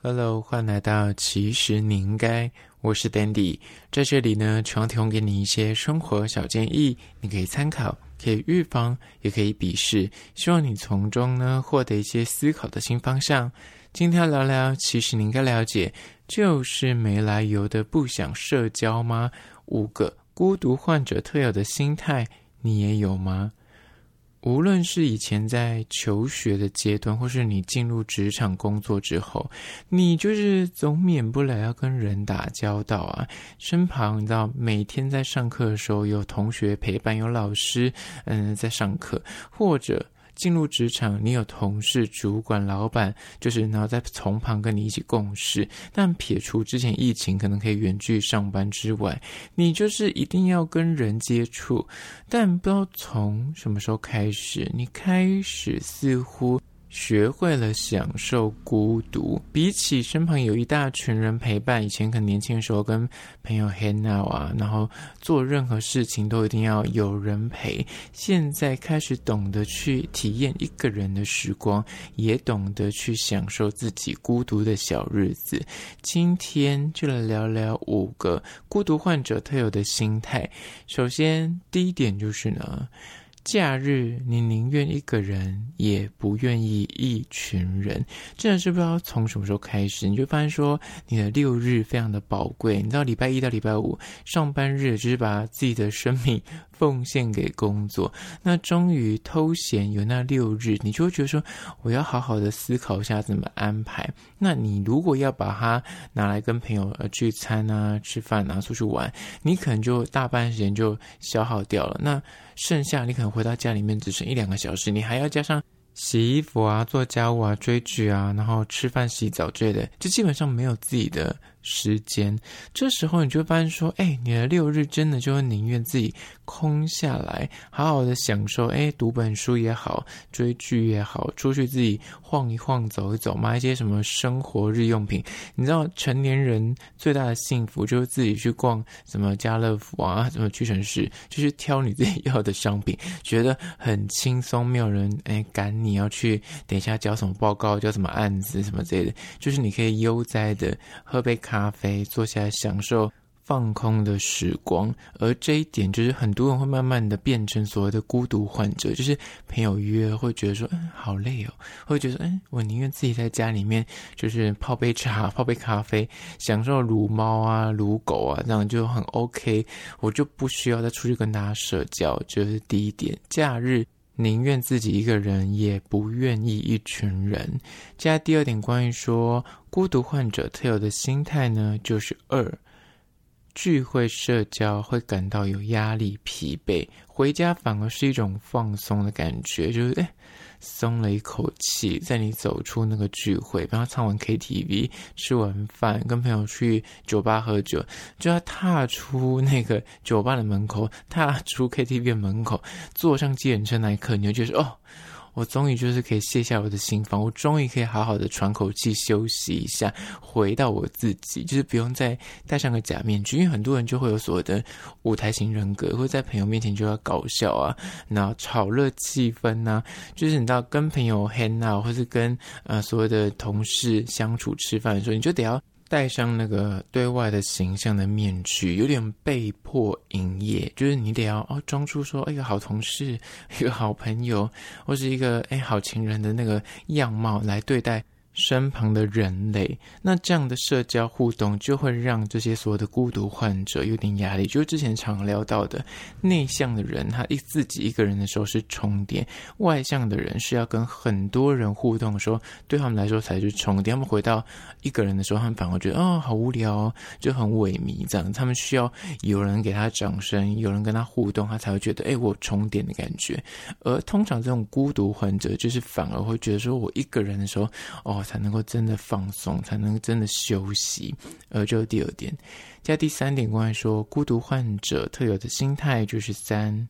Hello，欢迎来到其实你应该，我是 Dandy，在这里呢，希望提供给你一些生活小建议，你可以参考，可以预防，也可以鄙视，希望你从中呢获得一些思考的新方向。今天要聊聊，其实你应该了解，就是没来由的不想社交吗？五个孤独患者特有的心态，你也有吗？无论是以前在求学的阶段，或是你进入职场工作之后，你就是总免不了要跟人打交道啊。身旁你知道，每天在上课的时候有同学陪伴，有老师嗯在上课，或者。进入职场，你有同事、主管、老板，就是然后在从旁跟你一起共事。但撇除之前疫情可能可以远距上班之外，你就是一定要跟人接触。但不知道从什么时候开始，你开始似乎。学会了享受孤独，比起身旁有一大群人陪伴，以前可能年轻的时候跟朋友 hang out 啊，然后做任何事情都一定要有人陪。现在开始懂得去体验一个人的时光，也懂得去享受自己孤独的小日子。今天就来聊聊五个孤独患者特有的心态。首先，第一点就是呢。假日，你宁愿一个人，也不愿意一群人。真的是不知道从什么时候开始，你就发现说，你的六日非常的宝贵。你知道，礼拜一到礼拜五上班日，就是把自己的生命奉献给工作。那终于偷闲有那六日，你就会觉得说，我要好好的思考一下怎么安排。那你如果要把它拿来跟朋友呃聚餐啊、吃饭啊、出去玩，你可能就大半时间就消耗掉了。那剩下你可能回到家里面只剩一两个小时，你还要加上洗衣服啊、做家务啊、追剧啊，然后吃饭、洗澡之类的，就基本上没有自己的。时间，这时候你就会发现说，哎，你的六日真的就会宁愿自己空下来，好好的享受，哎，读本书也好，追剧也好，出去自己晃一晃、走一走，买一些什么生活日用品。你知道，成年人最大的幸福就是自己去逛什么家乐福啊，什么屈臣氏，就是挑你自己要的商品，觉得很轻松，没有人哎 赶你要去，等一下交什么报告，交什么案子什么之类的，就是你可以悠哉的喝杯咖。咖啡，坐下来享受放空的时光，而这一点就是很多人会慢慢的变成所谓的孤独患者，就是朋友约会觉得说，嗯，好累哦，会觉得，嗯，我宁愿自己在家里面，就是泡杯茶、泡杯咖啡，享受撸猫啊、撸狗啊，这样就很 OK，我就不需要再出去跟大家社交，这是第一点。假日宁愿自己一个人，也不愿意一群人。接下来第二点，关于说。孤独患者特有的心态呢，就是二，聚会社交会感到有压力、疲惫，回家反而是一种放松的感觉，就是诶松了一口气。在你走出那个聚会，帮他唱完 KTV、吃完饭，跟朋友去酒吧喝酒，就要踏出那个酒吧的门口，踏出 KTV 的门口，坐上计程车那一刻，你就觉得哦。我终于就是可以卸下我的心防，我终于可以好好的喘口气，休息一下，回到我自己，就是不用再戴上个假面具。因为很多人就会有所谓的舞台型人格，会在朋友面前就要搞笑啊，然后炒热气氛呐、啊，就是你知道跟朋友 hang out，或是跟呃所谓的同事相处吃饭的时候，你就得要。戴上那个对外的形象的面具，有点被迫营业，就是你得要哦装出说一个好同事、一个好朋友，或是一个哎好情人的那个样貌来对待。身旁的人类，那这样的社交互动就会让这些所有的孤独患者有点压力。就之前常聊到的，内向的人他一自己一个人的时候是充电，外向的人是要跟很多人互动的时候，对他们来说才是充电。他们回到一个人的时候，他们反而觉得哦好无聊哦，就很萎靡这样。他们需要有人给他掌声，有人跟他互动，他才会觉得哎我充电的感觉。而通常这种孤独患者，就是反而会觉得说我一个人的时候哦。才能够真的放松，才能真的休息。而这是第二点，加第三点，关于说孤独患者特有的心态就是三，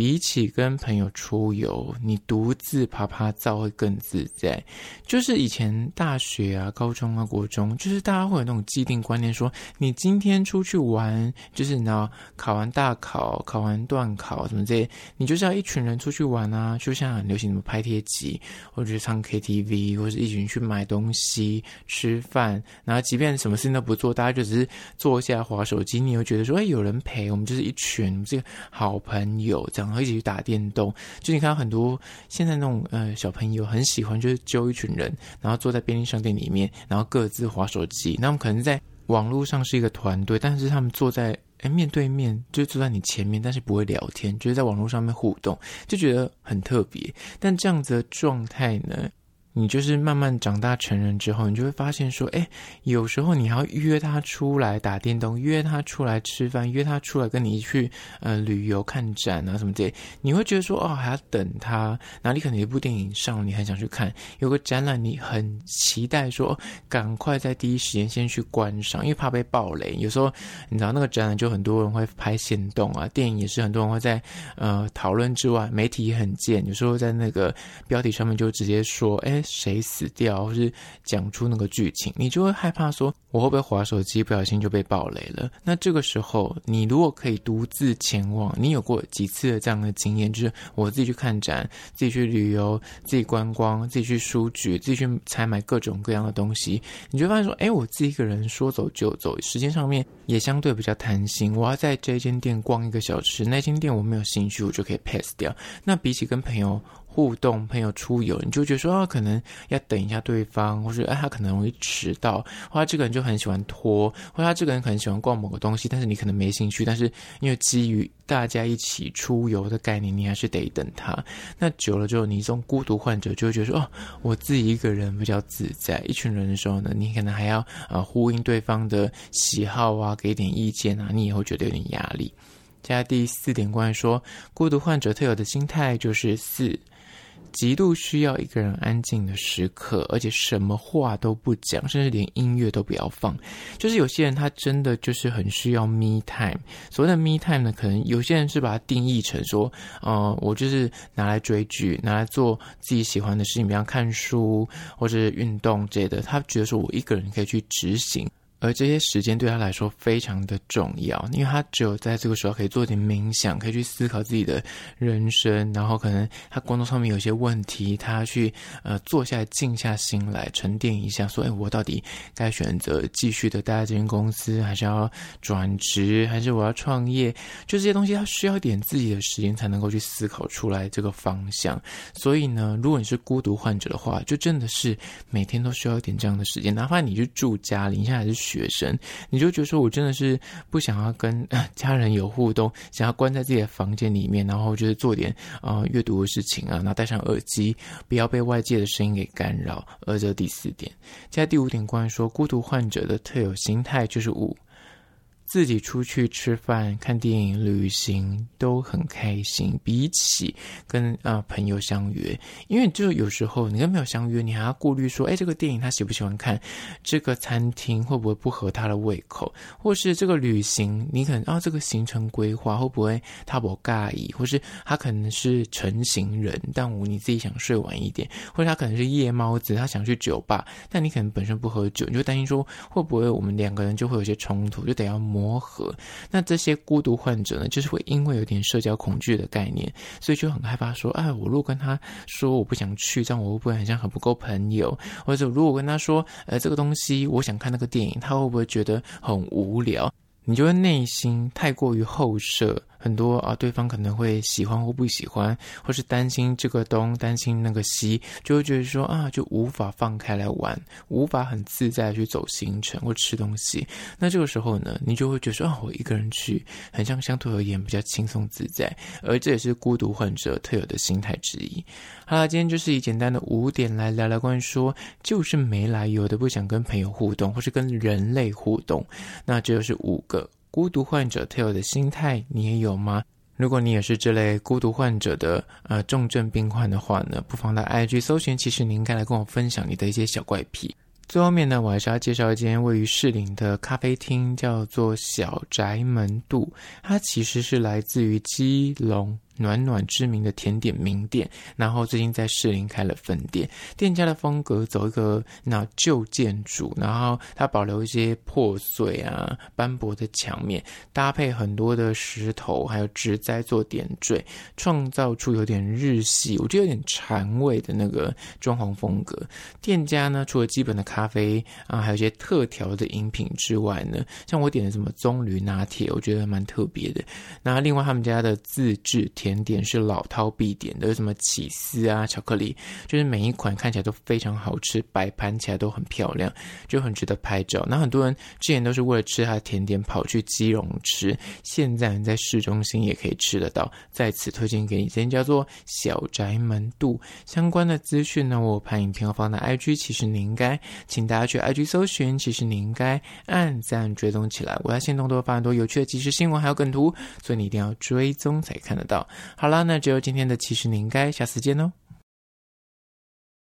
比起跟朋友出游，你独自趴趴走会更自在。就是以前大学啊、高中啊、国中，就是大家会有那种既定观念说，你今天出去玩，就是你要考完大考、考完段考什么这些，你就是要一群人出去玩啊，就像很流行什么拍贴集，或者是唱 KTV，或者是一群人去买东西、吃饭，然后即便什么事情都不做，大家就只是坐下划手机，你又觉得说，哎，有人陪，我们就是一群这个好朋友，这样。然后一起去打电动，就你看到很多现在那种呃小朋友很喜欢，就是揪一群人，然后坐在便利商店里面，然后各自划手机。那我们可能在网络上是一个团队，但是他们坐在哎面对面，就坐在你前面，但是不会聊天，就是在网络上面互动，就觉得很特别。但这样子的状态呢？你就是慢慢长大成人之后，你就会发现说，哎，有时候你要约他出来打电动，约他出来吃饭，约他出来跟你去呃旅游看展啊什么的，你会觉得说，哦，还要等他。哪里可能一部电影上，你很想去看，有个展览，你很期待说，赶快在第一时间先去观赏，因为怕被爆雷。有时候你知道那个展览就很多人会拍行动啊，电影也是很多人会在呃讨论之外，媒体也很贱，有时候在那个标题上面就直接说，哎。谁死掉，或是讲出那个剧情，你就会害怕说，我会不会滑手机不小心就被爆雷了？那这个时候，你如果可以独自前往，你有过几次的这样的经验，就是我自己去看展，自己去旅游，自己观光，自己去书局，自己去采买各种各样的东西，你就发现说，哎，我自己一个人说走就走，时间上面也相对比较弹性。我要在这间店逛一个小时，那间店我没有兴趣，我就可以 pass 掉。那比起跟朋友。互动，朋友出游，你就觉得说啊，可能要等一下对方，或者哎，他可能容易迟到，或者这个人就很喜欢拖，或者他这个人可能喜欢逛某个东西，但是你可能没兴趣，但是因为基于大家一起出游的概念，你还是得等他。那久了之后，你这种孤独患者就会觉得说，哦，我自己一个人比较自在。一群人的时候呢，你可能还要呃呼应对方的喜好啊，给点意见啊，你也会觉得有点压力。接下来第四点关于说孤独患者特有的心态就是四。极度需要一个人安静的时刻，而且什么话都不讲，甚至连音乐都不要放。就是有些人他真的就是很需要 me time。所谓的 me time 呢，可能有些人是把它定义成说，呃，我就是拿来追剧，拿来做自己喜欢的事情，比方看书或者是运动之类的。他觉得说我一个人可以去执行。而这些时间对他来说非常的重要，因为他只有在这个时候可以做点冥想，可以去思考自己的人生，然后可能他工作上面有些问题，他去呃坐下来静下心来沉淀一下，说，哎，我到底该选择继续的待在这间公司，还是要转职，还是我要创业？就这些东西，他需要一点自己的时间才能够去思考出来这个方向。所以呢，如果你是孤独患者的话，就真的是每天都需要一点这样的时间，哪怕你去住家里，你现在还是。学生，你就觉得说我真的是不想要跟 家人有互动，想要关在自己的房间里面，然后就是做点、呃、阅读的事情啊，然后戴上耳机，不要被外界的声音给干扰。而这第四点，接下来第五点，关于说孤独患者的特有心态就是五。自己出去吃饭、看电影、旅行都很开心，比起跟啊、朋友相约，因为就有时候你跟朋友相约，你还要顾虑说，哎，这个电影他喜不喜欢看？这个餐厅会不会不合他的胃口？或是这个旅行，你可能啊这个行程规划会不会他不介意？或是他可能是晨型人，但我你自己想睡晚一点，或者他可能是夜猫子，他想去酒吧，但你可能本身不喝酒，你就担心说会不会我们两个人就会有些冲突，就得要磨。磨合，那这些孤独患者呢，就是会因为有点社交恐惧的概念，所以就很害怕说，哎，我如果跟他说我不想去，这样我会不会很像很不够朋友？或者如果跟他说，呃，这个东西我想看那个电影，他会不会觉得很无聊？你就会内心太过于后设。很多啊，对方可能会喜欢或不喜欢，或是担心这个东，担心那个西，就会觉得说啊，就无法放开来玩，无法很自在去走行程或吃东西。那这个时候呢，你就会觉得说啊，我一个人去，很像相对而言比较轻松自在，而这也是孤独患者特有的心态之一。好了，今天就是以简单的五点来聊聊关于说，就是没来由的不想跟朋友互动，或是跟人类互动。那这就是五个。孤独患者特有的心态，你也有吗？如果你也是这类孤独患者的呃重症病患的话呢，不妨到 IG 搜寻，其实你应该来跟我分享你的一些小怪癖。最后面呢，我还是要介绍一间位于士林的咖啡厅，叫做小宅门渡。它其实是来自于基隆暖暖知名的甜点名店，然后最近在士林开了分店。店家的风格走一个那旧建筑，然后它保留一些破碎啊、斑驳的墙面，搭配很多的石头还有植栽做点缀，创造出有点日系，我觉得有点禅味的那个装潢风格。店家呢，除了基本的咖啡啊，还有一些特调的饮品之外呢，像我点的什么棕榈拿铁，我觉得蛮特别的。那另外他们家的自制甜甜点是老饕必点的，什么起司啊、巧克力，就是每一款看起来都非常好吃，摆盘起来都很漂亮，就很值得拍照。那很多人之前都是为了吃它的甜点跑去基隆吃，现在在市中心也可以吃得到。在此推荐给你，这间叫做小宅门渡。相关的资讯呢，我拍影片要放在 IG，其实你应该，请大家去 IG 搜寻，其实你应该按赞追踪起来。我在限动都会发很多有趣的即时新闻，还有梗图，所以你一定要追踪才看得到。好啦，那只有今天的其实你应该，下次见哦。